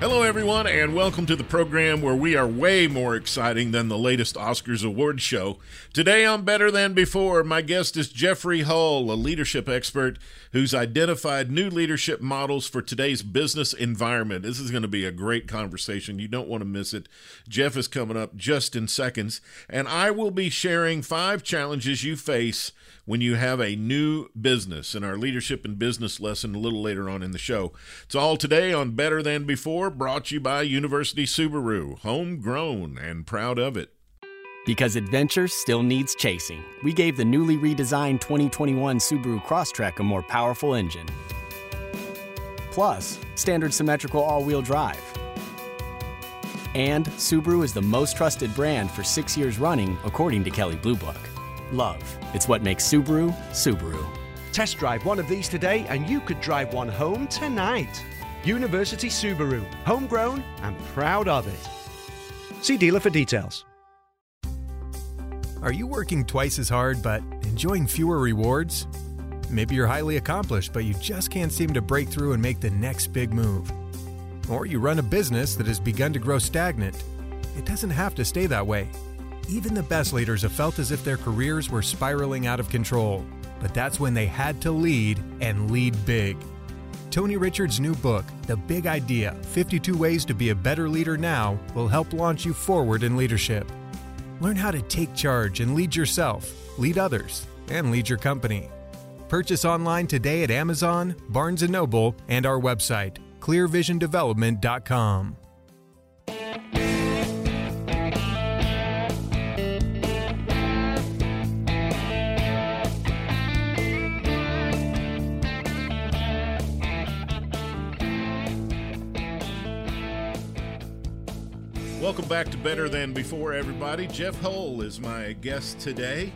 Hello, everyone, and welcome to the program where we are way more exciting than the latest Oscars award show. Today on Better Than Before, my guest is Jeffrey Hull, a leadership expert who's identified new leadership models for today's business environment. This is going to be a great conversation. You don't want to miss it. Jeff is coming up just in seconds, and I will be sharing five challenges you face when you have a new business in our leadership and business lesson a little later on in the show. It's all today on Better Than Before, brought to you by University Subaru, homegrown and proud of it. Because adventure still needs chasing, we gave the newly redesigned 2021 Subaru Crosstrek a more powerful engine. Plus, standard symmetrical all wheel drive. And Subaru is the most trusted brand for six years running, according to Kelley Blue Book. Love. It's what makes Subaru, Subaru. Test drive one of these today and you could drive one home tonight. University Subaru, homegrown and proud of it. See dealer for details. Are you working twice as hard but enjoying fewer rewards? Maybe you're highly accomplished but you just can't seem to break through and make the next big move. Or you run a business that has begun to grow stagnant. It doesn't have to stay that way. Even the best leaders have felt as if their careers were spiraling out of control. But that's when they had to lead and lead big. Tony Richards' new book, The Big Idea 52 Ways to Be a Better Leader Now, will help launch you forward in leadership. Learn how to take charge and lead yourself, lead others, and lead your company. Purchase online today at Amazon, Barnes & Noble, and our website, clearvisiondevelopment.com. Welcome back to Better Than Before, everybody. Jeff Hull is my guest today,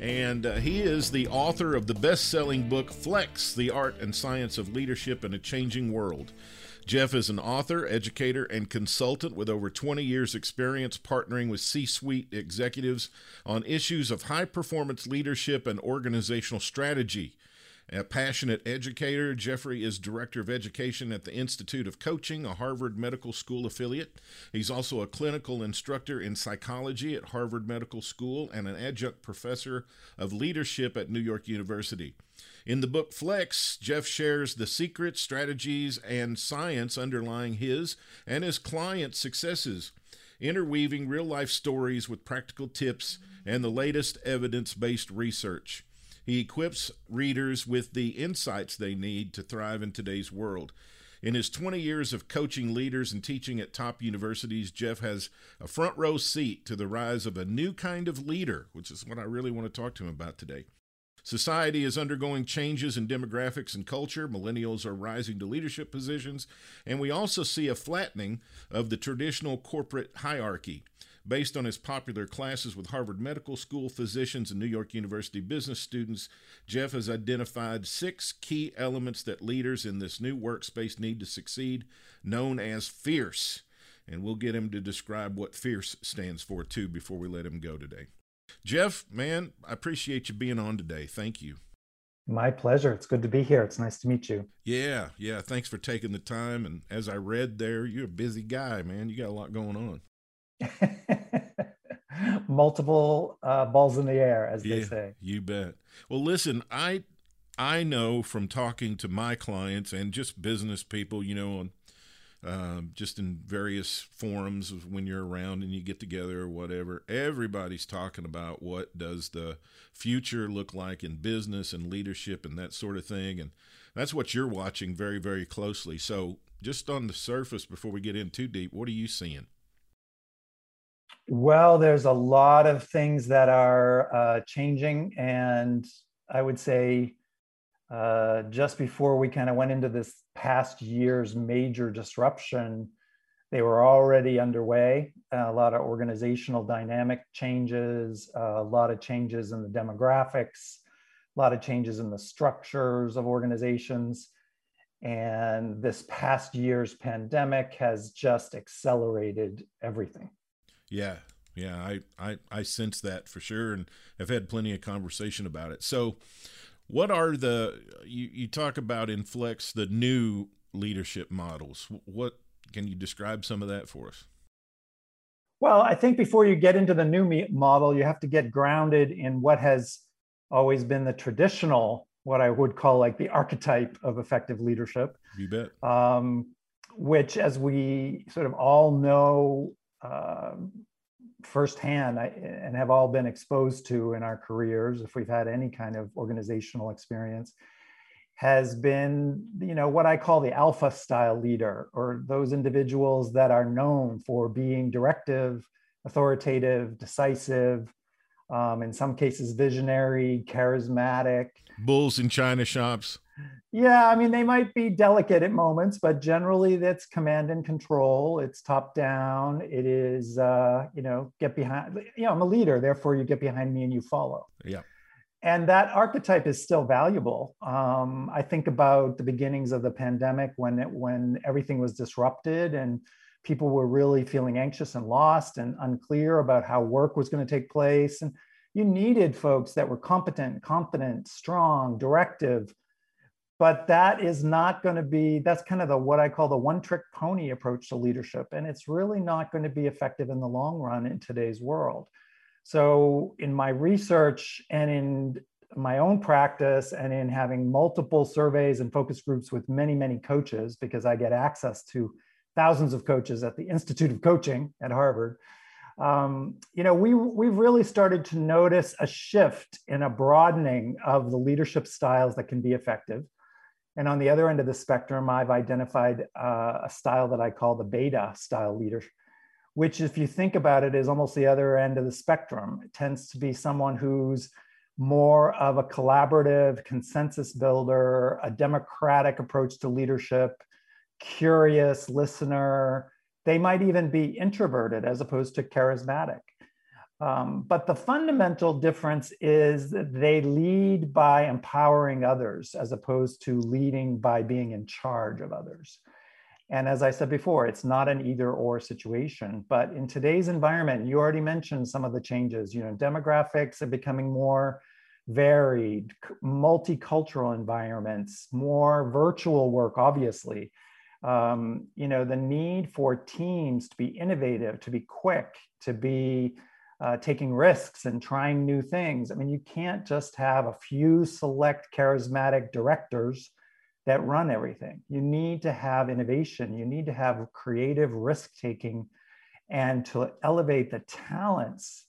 and uh, he is the author of the best selling book, Flex The Art and Science of Leadership in a Changing World. Jeff is an author, educator, and consultant with over 20 years' experience partnering with C suite executives on issues of high performance leadership and organizational strategy. A passionate educator, Jeffrey is Director of Education at the Institute of Coaching, a Harvard Medical School affiliate. He's also a clinical instructor in psychology at Harvard Medical School and an adjunct professor of leadership at New York University. In the book Flex, Jeff shares the secrets, strategies, and science underlying his and his clients' successes, interweaving real life stories with practical tips and the latest evidence based research. He equips readers with the insights they need to thrive in today's world. In his 20 years of coaching leaders and teaching at top universities, Jeff has a front row seat to the rise of a new kind of leader, which is what I really want to talk to him about today. Society is undergoing changes in demographics and culture. Millennials are rising to leadership positions, and we also see a flattening of the traditional corporate hierarchy. Based on his popular classes with Harvard Medical School physicians and New York University business students, Jeff has identified six key elements that leaders in this new workspace need to succeed, known as FIERCE. And we'll get him to describe what FIERCE stands for, too, before we let him go today. Jeff, man, I appreciate you being on today. Thank you. My pleasure. It's good to be here. It's nice to meet you. Yeah, yeah. Thanks for taking the time. And as I read there, you're a busy guy, man. You got a lot going on. multiple uh, balls in the air, as yeah, they say. You bet. Well, listen, I I know from talking to my clients and just business people, you know, on um, just in various forums when you're around and you get together or whatever, everybody's talking about what does the future look like in business and leadership and that sort of thing, and that's what you're watching very, very closely. So, just on the surface, before we get in too deep, what are you seeing? Well, there's a lot of things that are uh, changing, and I would say uh, just before we kind of went into this past year's major disruption, they were already underway. A lot of organizational dynamic changes, a lot of changes in the demographics, a lot of changes in the structures of organizations. And this past year's pandemic has just accelerated everything. Yeah, yeah, I, I, I sense that for sure, and I've had plenty of conversation about it. So, what are the you, you talk about in Flex the new leadership models? What can you describe some of that for us? Well, I think before you get into the new model, you have to get grounded in what has always been the traditional, what I would call like the archetype of effective leadership. You bet. Um, which, as we sort of all know, uh, firsthand and have all been exposed to in our careers, if we've had any kind of organizational experience, has been, you know, what I call the alpha style leader, or those individuals that are known for being directive, authoritative, decisive, um, in some cases visionary, charismatic. Bulls in china shops. Yeah, I mean, they might be delicate at moments, but generally that's command and control. It's top down. It is, uh, you know, get behind, you know, I'm a leader, therefore you get behind me and you follow. Yeah. And that archetype is still valuable. Um, I think about the beginnings of the pandemic when it, when everything was disrupted and people were really feeling anxious and lost and unclear about how work was going to take place. And you needed folks that were competent, confident, strong, directive, but that is not going to be that's kind of the what i call the one trick pony approach to leadership. And it's really not going to be effective in the long run in today's world. So in my research and in my own practice and in having multiple surveys and focus groups with many many coaches because i get access to thousands of coaches at the institute of coaching at harvard um, you know we we've really started to notice a shift in a broadening of the leadership styles that can be effective and on the other end of the spectrum, I've identified uh, a style that I call the beta style leader, which, if you think about it, is almost the other end of the spectrum. It tends to be someone who's more of a collaborative consensus builder, a democratic approach to leadership, curious listener. They might even be introverted as opposed to charismatic. Um, but the fundamental difference is they lead by empowering others as opposed to leading by being in charge of others. And as I said before, it's not an either or situation. But in today's environment, you already mentioned some of the changes. You know, demographics are becoming more varied, multicultural environments, more virtual work, obviously. Um, you know, the need for teams to be innovative, to be quick, to be uh, taking risks and trying new things. I mean, you can't just have a few select charismatic directors that run everything. You need to have innovation, you need to have creative risk taking, and to elevate the talents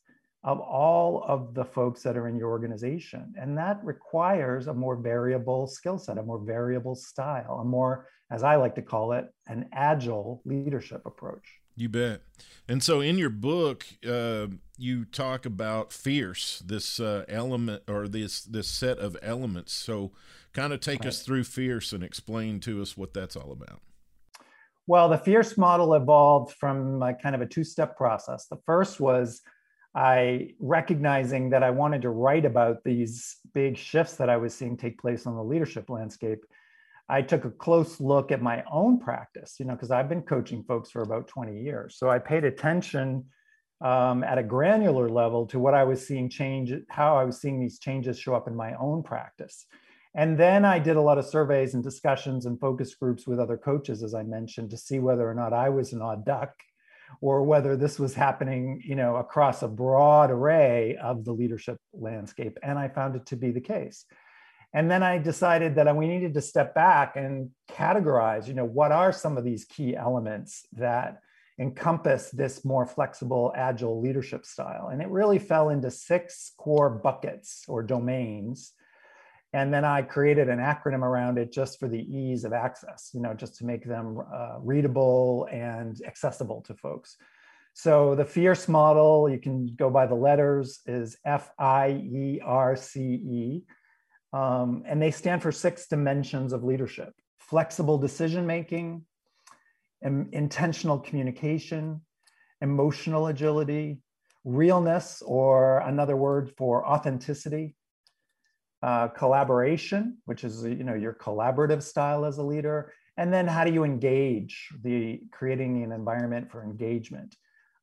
of all of the folks that are in your organization. And that requires a more variable skill set, a more variable style, a more, as I like to call it, an agile leadership approach. You bet. And so in your book, uh, you talk about fierce, this uh, element or this this set of elements. So, kind of take right. us through fierce and explain to us what that's all about. Well, the fierce model evolved from like kind of a two-step process. The first was I recognizing that I wanted to write about these big shifts that I was seeing take place on the leadership landscape I took a close look at my own practice, you know, because I've been coaching folks for about 20 years. So I paid attention um, at a granular level to what I was seeing change, how I was seeing these changes show up in my own practice. And then I did a lot of surveys and discussions and focus groups with other coaches, as I mentioned, to see whether or not I was an odd duck or whether this was happening, you know, across a broad array of the leadership landscape. And I found it to be the case. And then I decided that we needed to step back and categorize, you know, what are some of these key elements that encompass this more flexible, agile leadership style. And it really fell into six core buckets or domains. And then I created an acronym around it just for the ease of access, you know, just to make them uh, readable and accessible to folks. So the FIERCE model, you can go by the letters, is F I E R C E. Um, and they stand for six dimensions of leadership flexible decision making, intentional communication, emotional agility, realness, or another word for authenticity, uh, collaboration, which is you know your collaborative style as a leader, and then how do you engage the creating an environment for engagement.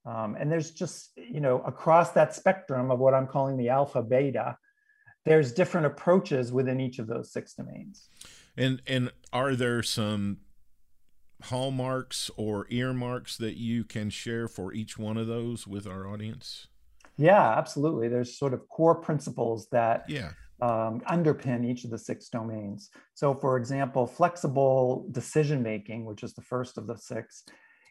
Um, and there's just you know across that spectrum of what I'm calling the alpha beta, there's different approaches within each of those six domains. And and are there some hallmarks or earmarks that you can share for each one of those with our audience? Yeah, absolutely. There's sort of core principles that yeah. Um, underpin each of the six domains. So, for example, flexible decision making, which is the first of the six,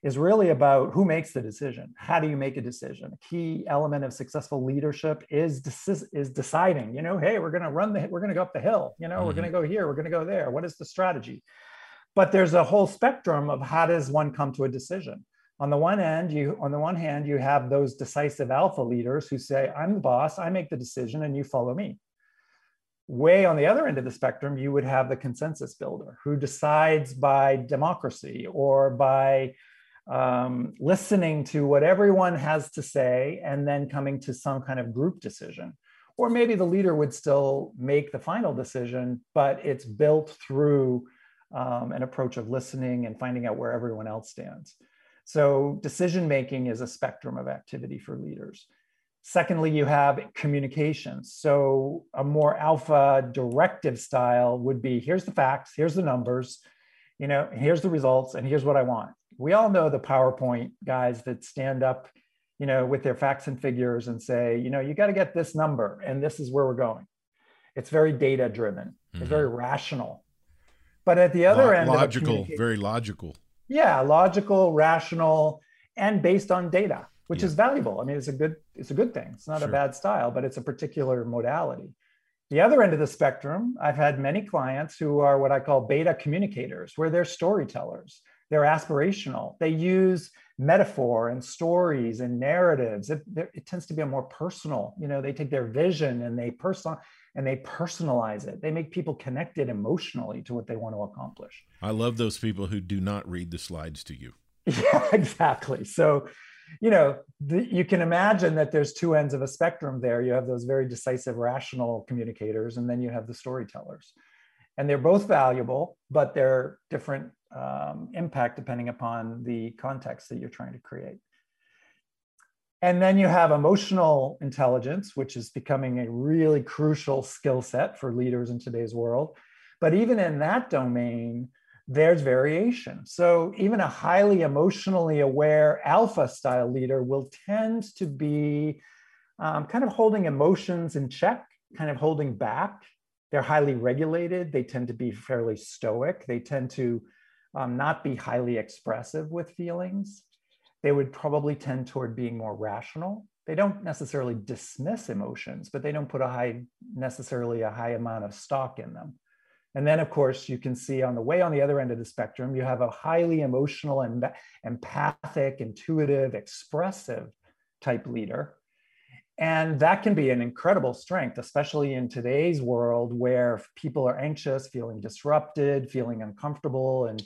is really about who makes the decision. How do you make a decision? A key element of successful leadership is deci- is deciding. You know, hey, we're going to run the, we're going to go up the hill. You know, mm-hmm. we're going to go here. We're going to go there. What is the strategy? but there's a whole spectrum of how does one come to a decision on the one end you on the one hand you have those decisive alpha leaders who say i'm the boss i make the decision and you follow me way on the other end of the spectrum you would have the consensus builder who decides by democracy or by um, listening to what everyone has to say and then coming to some kind of group decision or maybe the leader would still make the final decision but it's built through um, an approach of listening and finding out where everyone else stands. So, decision making is a spectrum of activity for leaders. Secondly, you have communication. So, a more alpha directive style would be here's the facts, here's the numbers, you know, here's the results, and here's what I want. We all know the PowerPoint guys that stand up, you know, with their facts and figures and say, you know, you got to get this number, and this is where we're going. It's very data driven, mm-hmm. it's very rational. But at the other end, logical, very logical. Yeah, logical, rational, and based on data, which yeah. is valuable. I mean, it's a good it's a good thing. It's not sure. a bad style, but it's a particular modality. The other end of the spectrum, I've had many clients who are what I call beta communicators, where they're storytellers. They're aspirational. They use metaphor and stories and narratives. It, it tends to be a more personal. You know, they take their vision and they personal and they personalize it. They make people connected emotionally to what they want to accomplish. I love those people who do not read the slides to you. Yeah, exactly. So, you know, the, you can imagine that there's two ends of a spectrum there. You have those very decisive, rational communicators, and then you have the storytellers. And they're both valuable, but they're different um, impact depending upon the context that you're trying to create. And then you have emotional intelligence, which is becoming a really crucial skill set for leaders in today's world. But even in that domain, there's variation. So even a highly emotionally aware alpha style leader will tend to be um, kind of holding emotions in check, kind of holding back. They're highly regulated. They tend to be fairly stoic. They tend to um, not be highly expressive with feelings they would probably tend toward being more rational. They don't necessarily dismiss emotions, but they don't put a high, necessarily a high amount of stock in them. And then, of course, you can see on the way on the other end of the spectrum, you have a highly emotional and empathic, intuitive, expressive type leader. And that can be an incredible strength, especially in today's world where people are anxious, feeling disrupted, feeling uncomfortable, and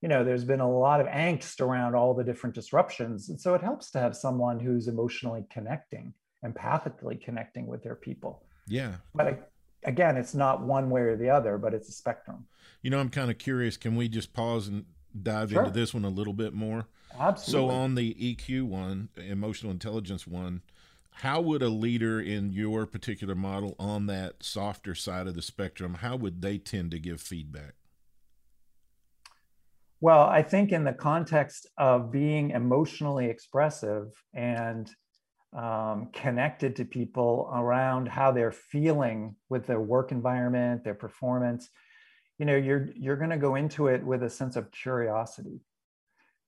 you know there's been a lot of angst around all the different disruptions. And so it helps to have someone who's emotionally connecting empathically connecting with their people. Yeah. But again it's not one way or the other but it's a spectrum. You know i'm kind of curious can we just pause and dive sure. into this one a little bit more? Absolutely. so on the eq one emotional intelligence one how would a leader in your particular model on that softer side of the spectrum how would they tend to give feedback? Well, I think in the context of being emotionally expressive and um, connected to people around how they're feeling with their work environment, their performance, you know, you're you're going to go into it with a sense of curiosity.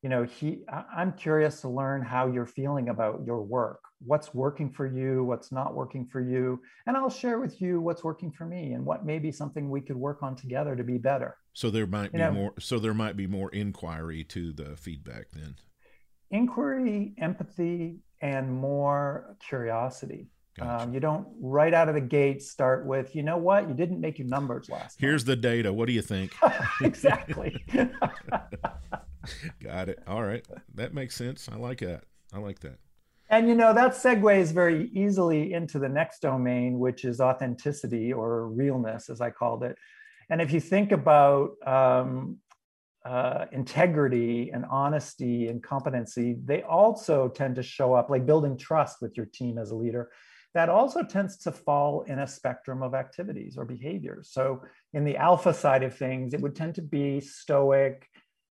You know, he, I'm curious to learn how you're feeling about your work. What's working for you? What's not working for you? And I'll share with you what's working for me and what may be something we could work on together to be better. So there might you be know, more. So there might be more inquiry to the feedback then. Inquiry, empathy, and more curiosity. Gotcha. Um, you don't right out of the gate start with, you know what, you didn't make your numbers last. Here's the data. What do you think? exactly. Got it. All right, that makes sense. I like that. I like that. And you know that segues very easily into the next domain, which is authenticity or realness, as I called it. And if you think about um, uh, integrity and honesty and competency, they also tend to show up like building trust with your team as a leader. That also tends to fall in a spectrum of activities or behaviors. So, in the alpha side of things, it would tend to be stoic,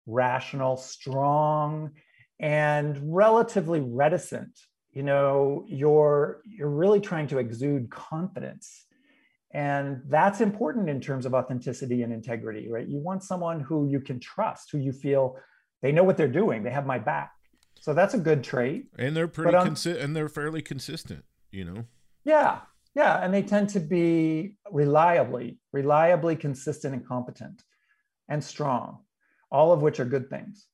rational, strong, and relatively reticent. You know, you're you're really trying to exude confidence and that's important in terms of authenticity and integrity, right? You want someone who you can trust, who you feel they know what they're doing, they have my back. So that's a good trait. And they're pretty um, consi- and they're fairly consistent, you know. Yeah. Yeah, and they tend to be reliably, reliably consistent and competent and strong, all of which are good things.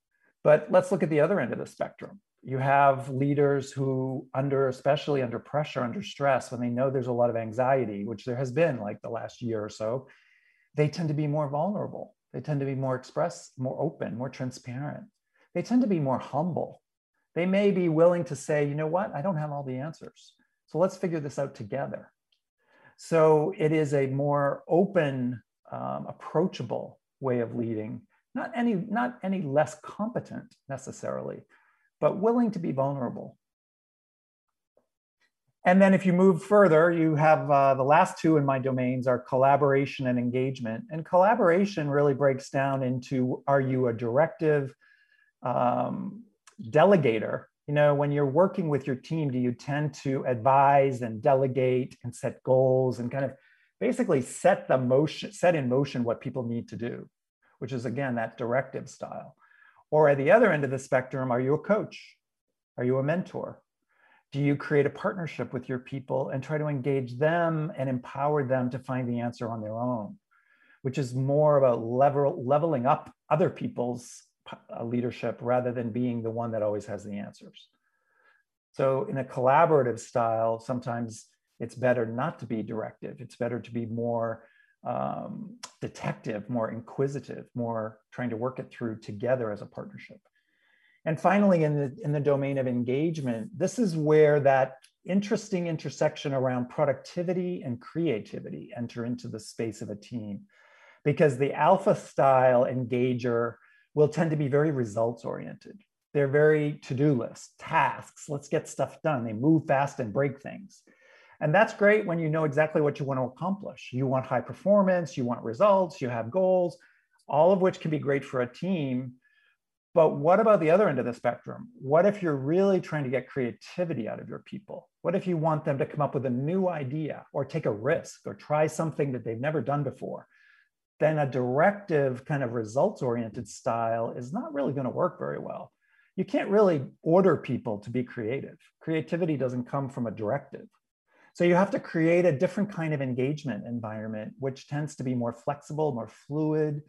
But let's look at the other end of the spectrum you have leaders who under especially under pressure under stress when they know there's a lot of anxiety which there has been like the last year or so they tend to be more vulnerable. They tend to be more express more open more transparent. They tend to be more humble. They may be willing to say you know what? I don't have all the answers. So let's figure this out together. So it is a more open um, approachable way of leading. Not any not any less competent necessarily but willing to be vulnerable. And then if you move further, you have uh, the last two in my domains are collaboration and engagement. And collaboration really breaks down into are you a directive um, delegator? You know, when you're working with your team, do you tend to advise and delegate and set goals and kind of basically set the motion, set in motion what people need to do, which is again that directive style. Or at the other end of the spectrum, are you a coach? Are you a mentor? Do you create a partnership with your people and try to engage them and empower them to find the answer on their own, which is more about level, leveling up other people's uh, leadership rather than being the one that always has the answers. So, in a collaborative style, sometimes it's better not to be directive. It's better to be more um, detective, more inquisitive, more trying to work it through together as a partnership. And finally, in the, in the domain of engagement, this is where that interesting intersection around productivity and creativity enter into the space of a team. Because the alpha style engager will tend to be very results oriented. They're very to do list, tasks, let's get stuff done. They move fast and break things. And that's great when you know exactly what you want to accomplish. You want high performance, you want results, you have goals, all of which can be great for a team. But what about the other end of the spectrum? What if you're really trying to get creativity out of your people? What if you want them to come up with a new idea or take a risk or try something that they've never done before? Then a directive kind of results oriented style is not really going to work very well. You can't really order people to be creative. Creativity doesn't come from a directive. So you have to create a different kind of engagement environment, which tends to be more flexible, more fluid,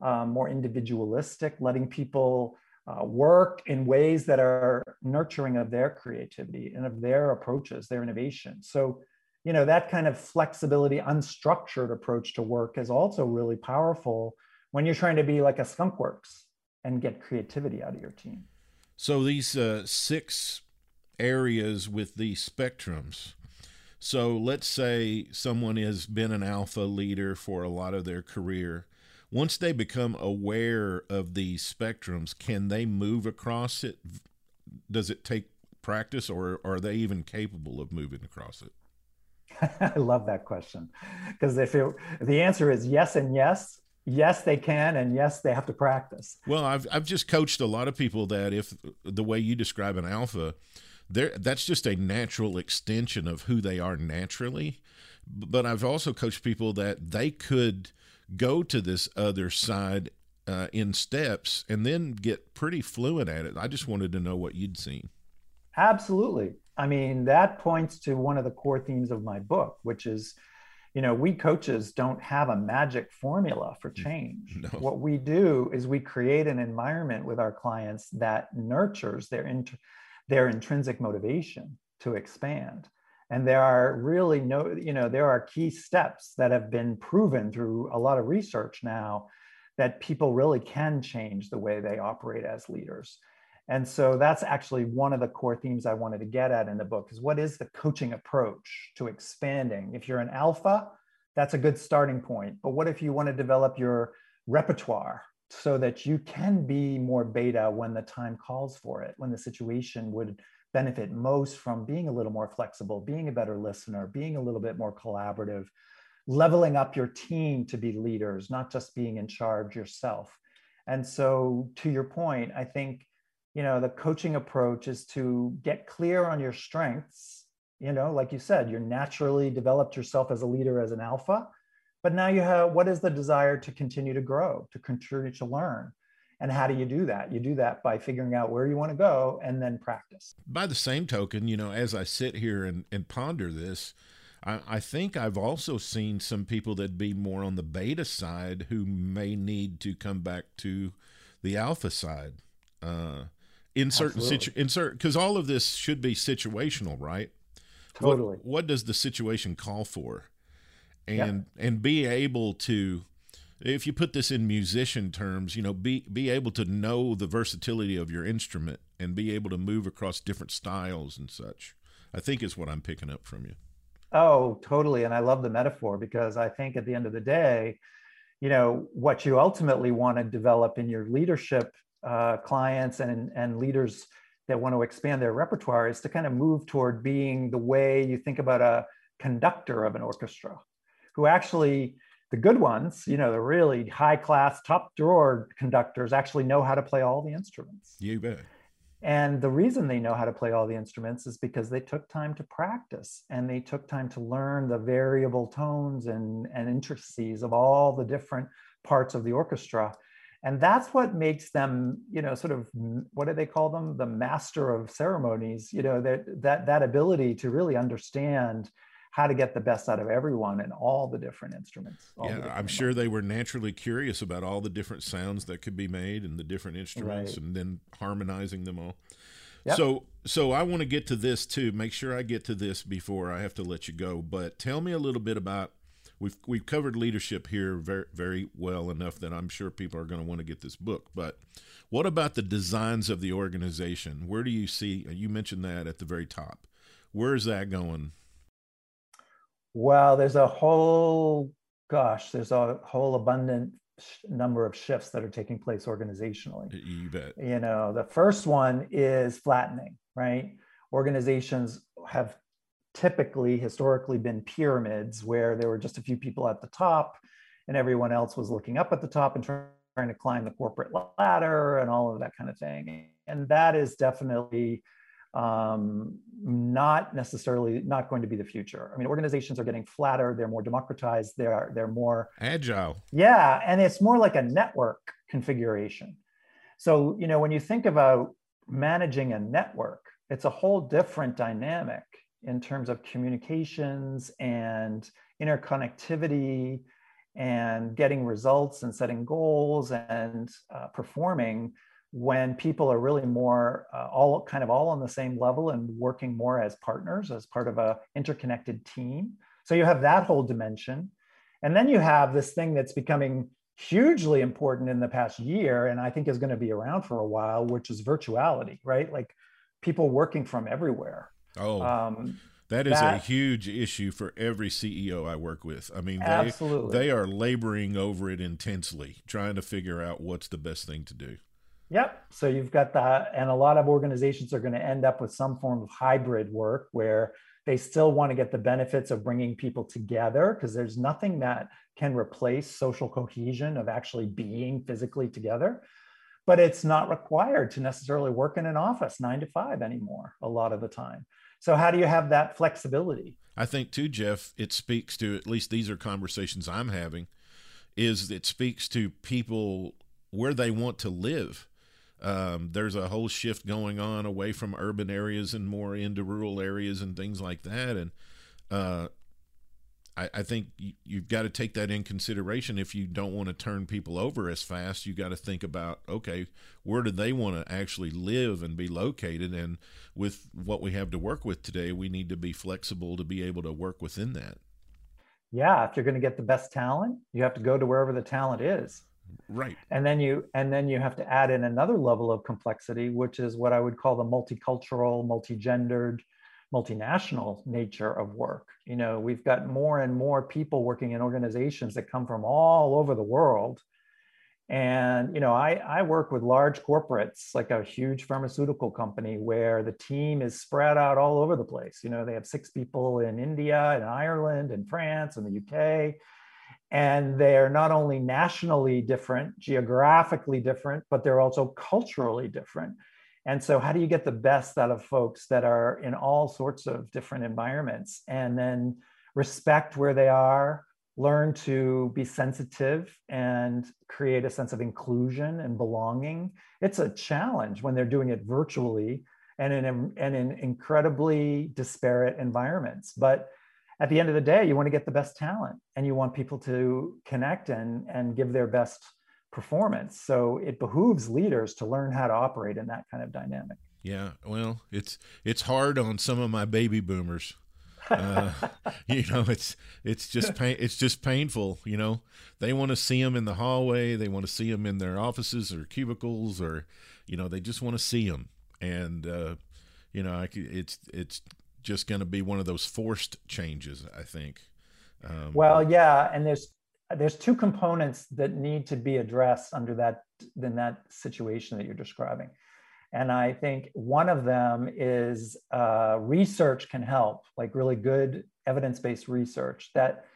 um, more individualistic, letting people uh, work in ways that are nurturing of their creativity and of their approaches, their innovation. So, you know, that kind of flexibility, unstructured approach to work is also really powerful when you're trying to be like a skunkworks and get creativity out of your team. So these uh, six areas with these spectrums so let's say someone has been an alpha leader for a lot of their career. Once they become aware of these spectrums, can they move across it? Does it take practice or are they even capable of moving across it? I love that question because if, it, if the answer is yes and yes, yes they can and yes they have to practice well i've i've just coached a lot of people that if the way you describe an alpha there that's just a natural extension of who they are naturally but i've also coached people that they could go to this other side uh, in steps and then get pretty fluent at it i just wanted to know what you'd seen absolutely i mean that points to one of the core themes of my book which is you know, we coaches don't have a magic formula for mm, change. No. What we do is we create an environment with our clients that nurtures their int- their intrinsic motivation to expand. And there are really no, you know, there are key steps that have been proven through a lot of research now that people really can change the way they operate as leaders. And so that's actually one of the core themes I wanted to get at in the book is what is the coaching approach to expanding? If you're an alpha, that's a good starting point. But what if you want to develop your repertoire so that you can be more beta when the time calls for it, when the situation would benefit most from being a little more flexible, being a better listener, being a little bit more collaborative, leveling up your team to be leaders, not just being in charge yourself. And so, to your point, I think you know the coaching approach is to get clear on your strengths you know like you said you're naturally developed yourself as a leader as an alpha but now you have what is the desire to continue to grow to continue to learn and how do you do that you do that by figuring out where you want to go and then practice by the same token you know as i sit here and, and ponder this I, I think I've also seen some people that be more on the beta side who may need to come back to the alpha side. Uh, in certain situ in certain because all of this should be situational, right? Totally. What, what does the situation call for? And yeah. and be able to if you put this in musician terms, you know, be be able to know the versatility of your instrument and be able to move across different styles and such. I think is what I'm picking up from you. Oh, totally. And I love the metaphor because I think at the end of the day, you know, what you ultimately want to develop in your leadership uh, clients and, and leaders that want to expand their repertoire is to kind of move toward being the way you think about a conductor of an orchestra who actually the good ones you know the really high class top drawer conductors actually know how to play all the instruments. You bet. And the reason they know how to play all the instruments is because they took time to practice and they took time to learn the variable tones and, and intricacies of all the different parts of the orchestra. And that's what makes them you know sort of what do they call them? The master of ceremonies you know that that that ability to really understand how to get the best out of everyone and all the different instruments yeah different i'm sure they were naturally curious about all the different sounds that could be made and the different instruments right. and then harmonizing them all yep. so so i want to get to this too make sure i get to this before i have to let you go but tell me a little bit about we've we've covered leadership here very very well enough that I'm sure people are going to want to get this book. But what about the designs of the organization? Where do you see? You mentioned that at the very top. Where is that going? Well, there's a whole gosh, there's a whole abundant number of shifts that are taking place organizationally. You bet. You know, the first one is flattening, right? Organizations have typically historically been pyramids where there were just a few people at the top and everyone else was looking up at the top and trying to climb the corporate ladder and all of that kind of thing. And that is definitely um, not necessarily not going to be the future. I mean, organizations are getting flatter, they're more democratized, they're they're more agile. Yeah, and it's more like a network configuration. So, you know, when you think about managing a network, it's a whole different dynamic in terms of communications and interconnectivity and getting results and setting goals and uh, performing when people are really more uh, all kind of all on the same level and working more as partners as part of a interconnected team so you have that whole dimension and then you have this thing that's becoming hugely important in the past year and i think is going to be around for a while which is virtuality right like people working from everywhere Oh, um, that is that, a huge issue for every CEO I work with. I mean, they, absolutely. they are laboring over it intensely, trying to figure out what's the best thing to do. Yep. So you've got that, and a lot of organizations are going to end up with some form of hybrid work where they still want to get the benefits of bringing people together because there's nothing that can replace social cohesion of actually being physically together. But it's not required to necessarily work in an office nine to five anymore a lot of the time. So how do you have that flexibility? I think too jeff it speaks to at least these are conversations i'm having is it speaks to people where they want to live um, there's a whole shift going on away from urban areas and more into rural areas and things like that and uh, I, I think you, have got to take that in consideration if you don't want to turn people over as fast. You got to think about okay, where do they want to actually live and be located? And with what we have to work with today, we need to be flexible to be able to work within that. Yeah, if you're going to get the best talent, you have to go to wherever the talent is. Right. And then you and then you have to add in another level of complexity, which is what I would call the multicultural, multi-gendered, multinational nature of work. You know, we've got more and more people working in organizations that come from all over the world. And, you know, I, I work with large corporates, like a huge pharmaceutical company where the team is spread out all over the place. You know, they have six people in India and Ireland and France and the UK. And they're not only nationally different, geographically different, but they're also culturally different. And so, how do you get the best out of folks that are in all sorts of different environments and then respect where they are, learn to be sensitive and create a sense of inclusion and belonging? It's a challenge when they're doing it virtually and in, and in incredibly disparate environments. But at the end of the day, you want to get the best talent and you want people to connect and, and give their best performance. So it behooves leaders to learn how to operate in that kind of dynamic. Yeah, well, it's it's hard on some of my baby boomers. Uh, you know, it's it's just pain, it's just painful. You know, they want to see them in the hallway, they want to see them in their offices or cubicles, or you know, they just want to see them. And uh, you know, I, it's it's just going to be one of those forced changes. I think. Um, well, yeah, and there's there's two components that need to be addressed under that in that situation that you're describing and i think one of them is uh, research can help like really good evidence-based research that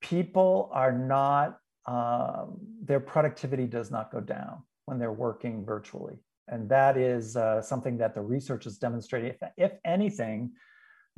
people are not um, their productivity does not go down when they're working virtually and that is uh, something that the research is demonstrating. if, if anything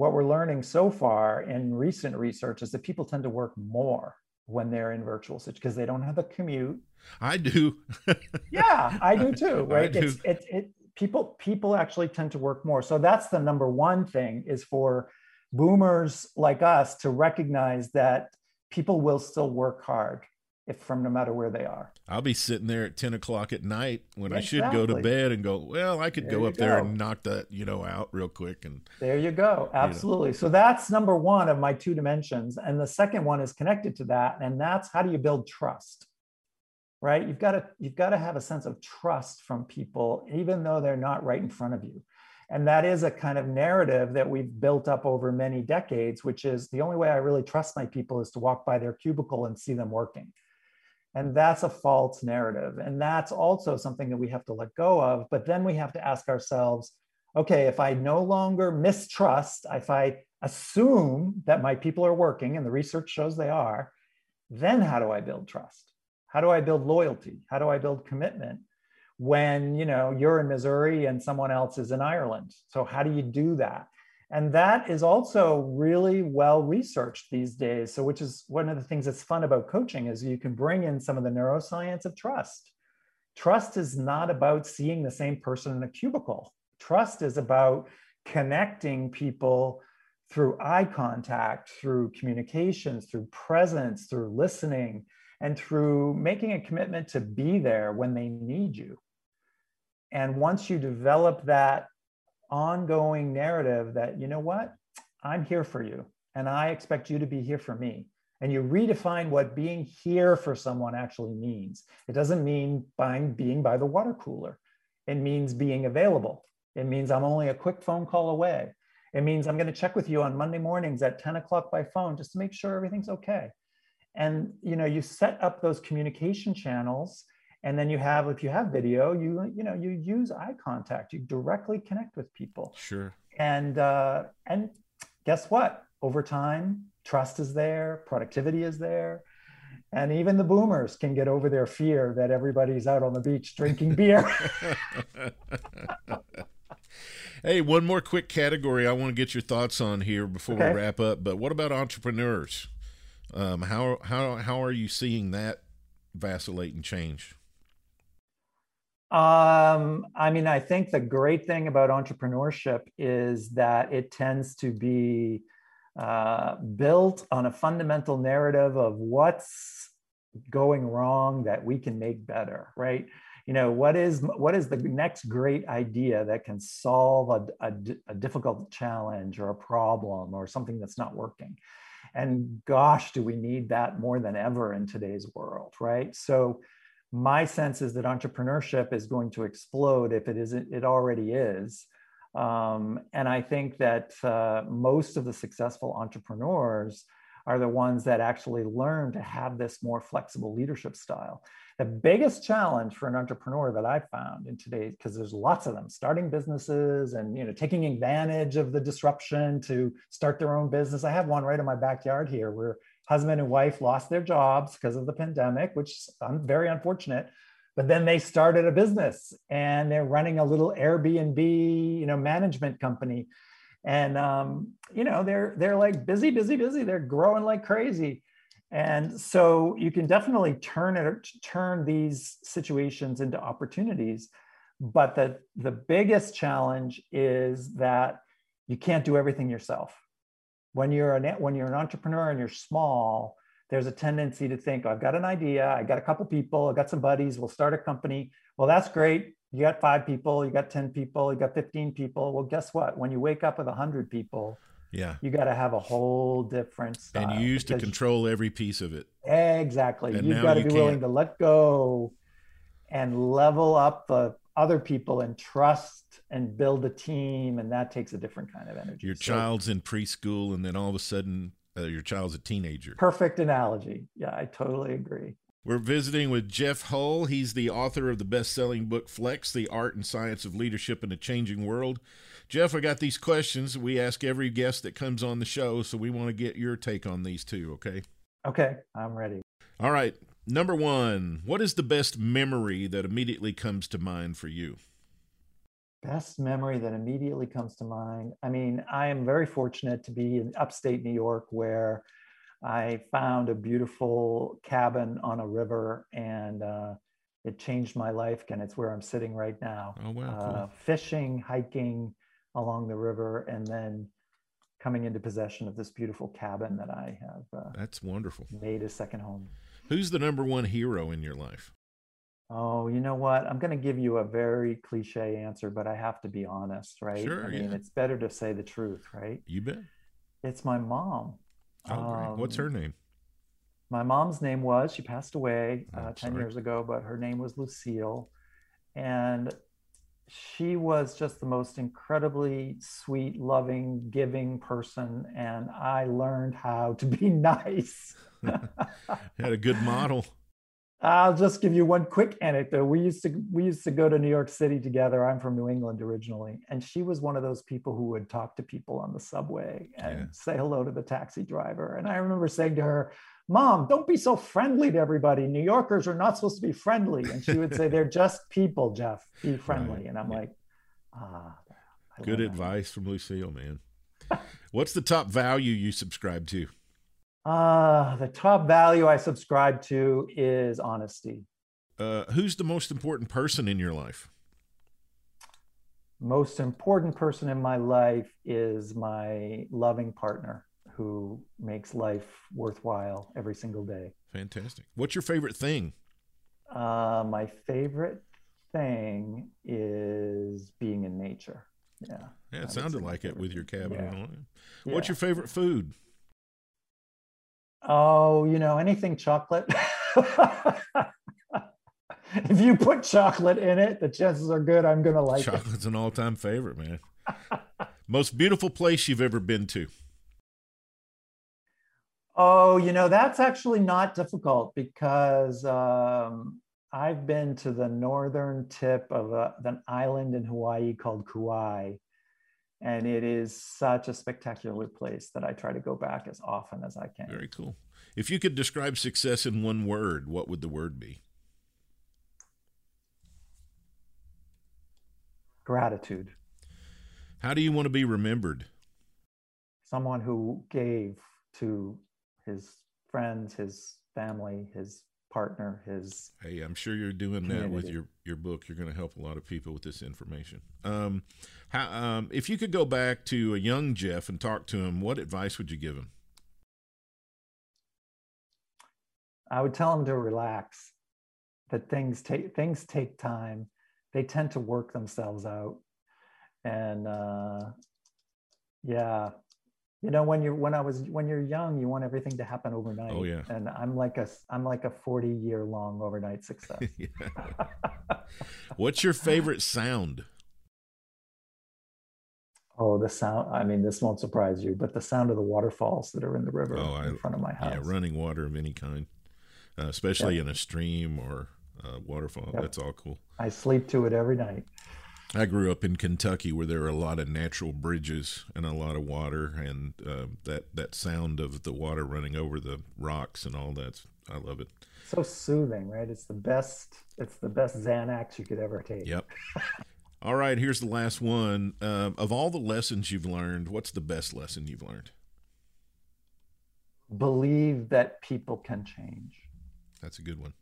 what we're learning so far in recent research is that people tend to work more when they're in virtual such because they don't have a commute. I do. yeah, I do too. Right? Do. It's it, it people people actually tend to work more. So that's the number one thing is for boomers like us to recognize that people will still work hard if from no matter where they are. I'll be sitting there at 10 o'clock at night when exactly. I should go to bed and go, well, I could there go up go. there and knock that, you know, out real quick. And there you go. Absolutely. You know. So that's number one of my two dimensions. And the second one is connected to that. And that's how do you build trust? Right. You've got to, you've got to have a sense of trust from people, even though they're not right in front of you. And that is a kind of narrative that we've built up over many decades, which is the only way I really trust my people is to walk by their cubicle and see them working and that's a false narrative. And that's also something that we have to let go of. But then we have to ask ourselves okay, if I no longer mistrust, if I assume that my people are working, and the research shows they are, then how do I build trust? How do I build loyalty? How do I build commitment? when you know you're in missouri and someone else is in ireland so how do you do that and that is also really well researched these days. So which is one of the things that's fun about coaching is you can bring in some of the neuroscience of trust. Trust is not about seeing the same person in a cubicle. Trust is about connecting people through eye contact through communications through presence through listening and through making a commitment to be there when they need you. And once you develop that ongoing narrative that, you know what, I'm here for you and I expect you to be here for me. And you redefine what being here for someone actually means. It doesn't mean buying, being by the water cooler. It means being available. It means I'm only a quick phone call away. It means I'm going to check with you on Monday mornings at 10 o'clock by phone just to make sure everything's okay. And you know, you set up those communication channels and then you have if you have video you you know you use eye contact you directly connect with people sure and uh and guess what? Over time, trust is there, productivity is there. And even the boomers can get over their fear that everybody's out on the beach drinking beer. hey, one more quick category I want to get your thoughts on here before okay. we wrap up. But what about entrepreneurs? Um, how how how are you seeing that vacillate and change? Um, I mean, I think the great thing about entrepreneurship is that it tends to be uh, built on a fundamental narrative of what's going wrong that we can make better, right? You know, what is what is the next great idea that can solve a, a, a difficult challenge or a problem or something that's not working? And gosh, do we need that more than ever in today's world, right? So my sense is that entrepreneurship is going to explode if it isn't it already is. Um, and i think that uh, most of the successful entrepreneurs are the ones that actually learn to have this more flexible leadership style. The biggest challenge for an entrepreneur that I've found in today because there's lots of them starting businesses and you know taking advantage of the disruption to start their own business. I have one right in my backyard here where husband and wife lost their jobs because of the pandemic, which I'm very unfortunate. But then they started a business and they're running a little Airbnb, you know, management company. And um, you know, they're they're like busy, busy, busy. They're growing like crazy. And so you can definitely turn it turn these situations into opportunities. But the the biggest challenge is that you can't do everything yourself when you're a when you're an entrepreneur and you're small there's a tendency to think oh, i've got an idea i got a couple people i got some buddies we'll start a company. Well that's great. You got five people you got 10 people you got 15 people. Well guess what? When you wake up with 100 people yeah. you got to have a whole different style and you used to control every piece of it. Exactly. And you've got to you be can't. willing to let go and level up the other people and trust and build a team and that takes a different kind of energy your so, child's in preschool and then all of a sudden uh, your child's a teenager perfect analogy yeah i totally agree we're visiting with Jeff Hull. He's the author of the best selling book, Flex The Art and Science of Leadership in a Changing World. Jeff, I got these questions we ask every guest that comes on the show, so we want to get your take on these too, okay? Okay, I'm ready. All right. Number one, what is the best memory that immediately comes to mind for you? Best memory that immediately comes to mind. I mean, I am very fortunate to be in upstate New York where I found a beautiful cabin on a river and uh, it changed my life. And it's where I'm sitting right now. Oh, wow. Uh, cool. Fishing, hiking along the river, and then coming into possession of this beautiful cabin that I have. Uh, That's wonderful. Made a second home. Who's the number one hero in your life? Oh, you know what? I'm going to give you a very cliche answer, but I have to be honest, right? Sure. I mean, it's better to say the truth, right? You bet. It's my mom. Oh, um, What's her name? My mom's name was, she passed away oh, uh, 10 years ago, but her name was Lucille. And she was just the most incredibly sweet, loving, giving person. And I learned how to be nice. had a good model. I'll just give you one quick anecdote. We used to we used to go to New York City together. I'm from New England originally, and she was one of those people who would talk to people on the subway and yeah. say hello to the taxi driver. And I remember saying to her, "Mom, don't be so friendly to everybody. New Yorkers are not supposed to be friendly." And she would say, "They're just people, Jeff. Be friendly." Right. And I'm yeah. like, "Ah." Good advice from Lucille, man. What's the top value you subscribe to? Uh, the top value I subscribe to is honesty. Uh, who's the most important person in your life? Most important person in my life is my loving partner who makes life worthwhile every single day. Fantastic. What's your favorite thing? Uh, my favorite thing is being in nature. Yeah. Yeah, it sounded like it with your cabin yeah. and. What's yeah. your favorite food? Oh, you know, anything chocolate. if you put chocolate in it, the chances are good I'm going to like Chocolate's it. Chocolate's an all time favorite, man. Most beautiful place you've ever been to? Oh, you know, that's actually not difficult because um, I've been to the northern tip of a, an island in Hawaii called Kauai. and it is such a spectacular place that I try to go back as often as I can. Very cool. If you could describe success in one word, what would the word be? Gratitude. How do you want to be remembered? Someone who gave to his friends, his family, his partner, his. Hey, I'm sure you're doing community. that with your your book. You're going to help a lot of people with this information. Um, how, um, if you could go back to a young Jeff and talk to him, what advice would you give him? I would tell him to relax. That things take things take time. They tend to work themselves out, and uh, yeah, you know when you're when i was when you're young you want everything to happen overnight. Oh yeah. And i'm like a i'm like a 40 year long overnight success. What's your favorite sound? Oh the sound i mean this won't surprise you but the sound of the waterfalls that are in the river oh, in front of my house. yeah running water of any kind uh, especially in a stream or a waterfall. Yep. that's all cool. I sleep to it every night I grew up in Kentucky where there are a lot of natural bridges and a lot of water, and uh, that that sound of the water running over the rocks and all that. I love it. So soothing, right? It's the best. It's the best Xanax you could ever take. Yep. all right, here's the last one. Uh, of all the lessons you've learned, what's the best lesson you've learned? Believe that people can change. That's a good one.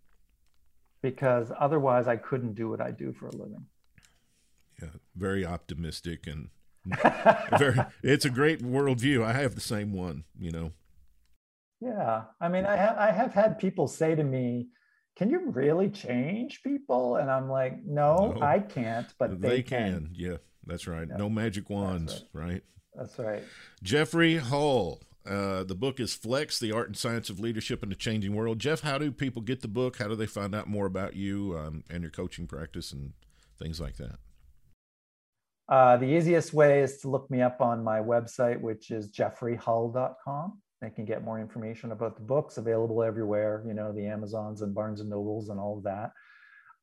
Because otherwise, I couldn't do what I do for a living yeah, very optimistic and very. It's a great worldview. I have the same one. You know. Yeah, I mean, I have I have had people say to me, "Can you really change people?" And I'm like, "No, no I can't, but they, they can. can. Yeah, that's right. No magic wands, right. right. That's right. Jeffrey Hull. Uh, the book is Flex, the Art and Science of Leadership in a Changing World. Jeff, how do people get the book? How do they find out more about you um, and your coaching practice and things like that? Uh, the easiest way is to look me up on my website, which is jeffreyhull.com. They can get more information about the books available everywhere, you know, the Amazons and Barnes and Nobles and all of that.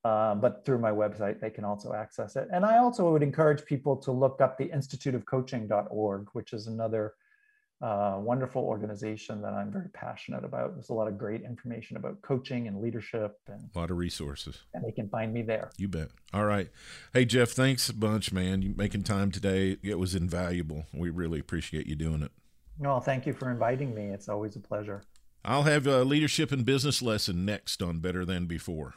Uh, but through my website, they can also access it. And I also would encourage people to look up the instituteofcoaching.org, which is another uh, wonderful organization that I'm very passionate about. There's a lot of great information about coaching and leadership and a lot of resources. And they can find me there. You bet. All right. Hey, Jeff, thanks a bunch, man. You making time today. It was invaluable. We really appreciate you doing it. Well, thank you for inviting me. It's always a pleasure. I'll have a leadership and business lesson next on Better Than Before.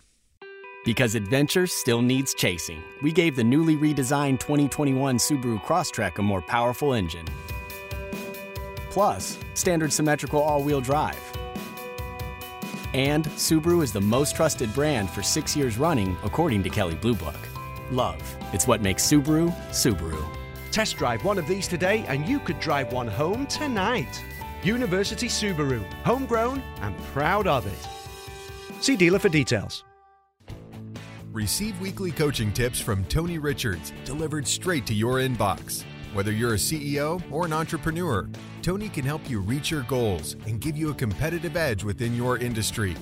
Because adventure still needs chasing, we gave the newly redesigned 2021 Subaru Crosstrek a more powerful engine Plus, standard symmetrical all wheel drive. And Subaru is the most trusted brand for six years running, according to Kelley Blue Book. Love, it's what makes Subaru, Subaru. Test drive one of these today, and you could drive one home tonight. University Subaru, homegrown and proud of it. See dealer for details. Receive weekly coaching tips from Tony Richards, delivered straight to your inbox. Whether you're a CEO or an entrepreneur, Tony can help you reach your goals and give you a competitive edge within your industry.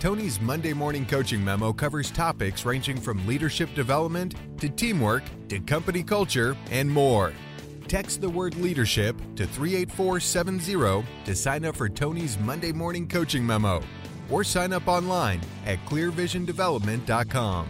Tony's Monday morning coaching memo covers topics ranging from leadership development to teamwork to company culture and more. Text the word leadership to 38470 to sign up for Tony's Monday morning coaching memo or sign up online at clearvisiondevelopment.com.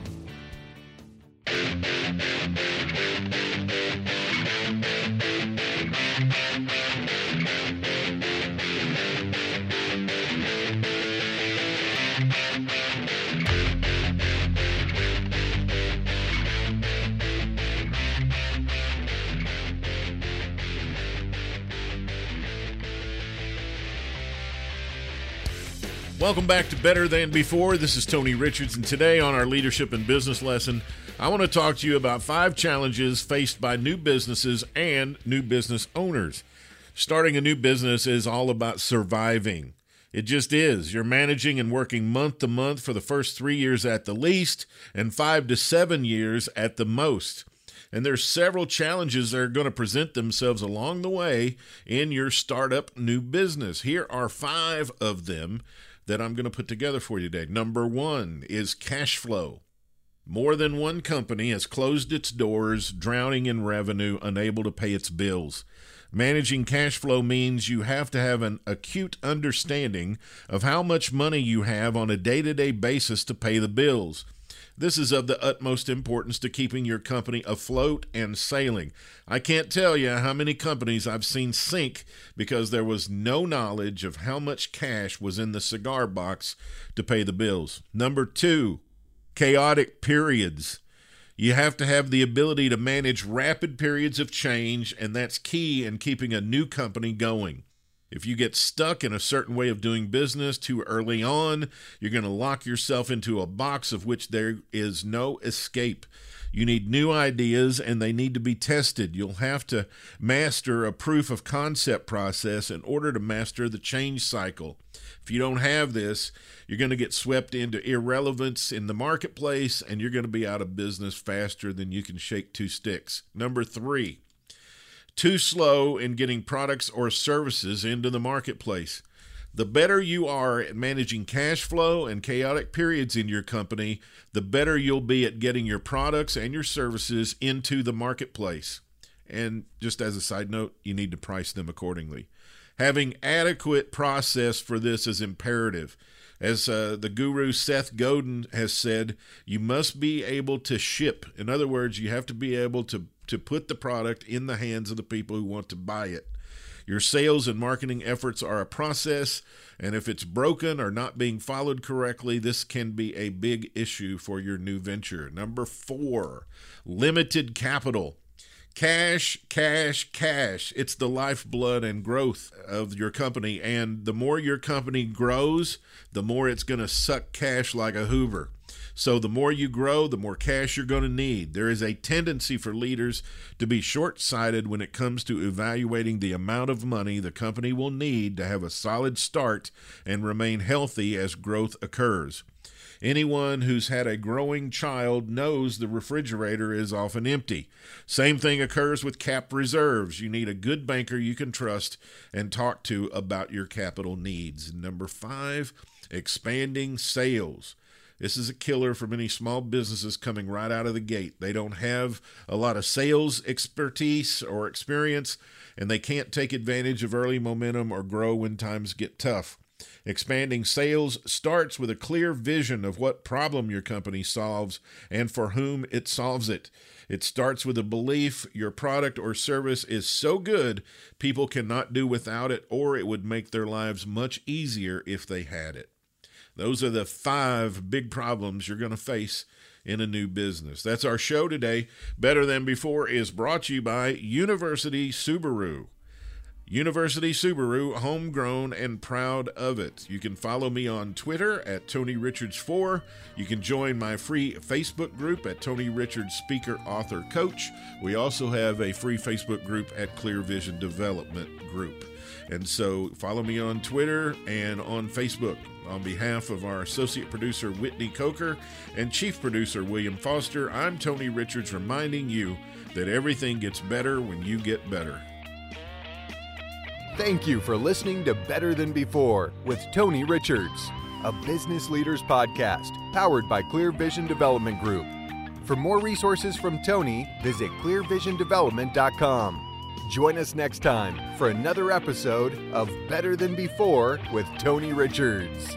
Welcome back to Better Than Before. This is Tony Richards, and today on our leadership and business lesson, I want to talk to you about five challenges faced by new businesses and new business owners. Starting a new business is all about surviving. It just is. You're managing and working month to month for the first three years at the least, and five to seven years at the most. And there's several challenges that are going to present themselves along the way in your startup new business. Here are five of them that I'm going to put together for you today. Number one is cash flow. More than one company has closed its doors, drowning in revenue, unable to pay its bills. Managing cash flow means you have to have an acute understanding of how much money you have on a day to day basis to pay the bills. This is of the utmost importance to keeping your company afloat and sailing. I can't tell you how many companies I've seen sink because there was no knowledge of how much cash was in the cigar box to pay the bills. Number two, chaotic periods. You have to have the ability to manage rapid periods of change, and that's key in keeping a new company going. If you get stuck in a certain way of doing business too early on, you're going to lock yourself into a box of which there is no escape. You need new ideas and they need to be tested. You'll have to master a proof of concept process in order to master the change cycle. If you don't have this, you're going to get swept into irrelevance in the marketplace and you're going to be out of business faster than you can shake two sticks. Number three, too slow in getting products or services into the marketplace. The better you are at managing cash flow and chaotic periods in your company, the better you'll be at getting your products and your services into the marketplace. And just as a side note, you need to price them accordingly. Having adequate process for this is imperative. As uh, the guru Seth Godin has said, you must be able to ship. In other words, you have to be able to, to put the product in the hands of the people who want to buy it. Your sales and marketing efforts are a process, and if it's broken or not being followed correctly, this can be a big issue for your new venture. Number four, limited capital. Cash, cash, cash. It's the lifeblood and growth of your company. And the more your company grows, the more it's going to suck cash like a Hoover. So the more you grow, the more cash you're going to need. There is a tendency for leaders to be short sighted when it comes to evaluating the amount of money the company will need to have a solid start and remain healthy as growth occurs. Anyone who's had a growing child knows the refrigerator is often empty. Same thing occurs with cap reserves. You need a good banker you can trust and talk to about your capital needs. Number five, expanding sales. This is a killer for many small businesses coming right out of the gate. They don't have a lot of sales expertise or experience, and they can't take advantage of early momentum or grow when times get tough. Expanding sales starts with a clear vision of what problem your company solves and for whom it solves it. It starts with a belief your product or service is so good people cannot do without it, or it would make their lives much easier if they had it. Those are the five big problems you're going to face in a new business. That's our show today. Better Than Before is brought to you by University Subaru. University Subaru, homegrown and proud of it. You can follow me on Twitter at Tony Richards4. You can join my free Facebook group at Tony Richards Speaker Author Coach. We also have a free Facebook group at Clear Vision Development Group. And so follow me on Twitter and on Facebook. On behalf of our associate producer Whitney Coker and chief producer William Foster, I'm Tony Richards reminding you that everything gets better when you get better. Thank you for listening to Better Than Before with Tony Richards, a business leaders podcast powered by Clear Vision Development Group. For more resources from Tony, visit clearvisiondevelopment.com. Join us next time for another episode of Better Than Before with Tony Richards.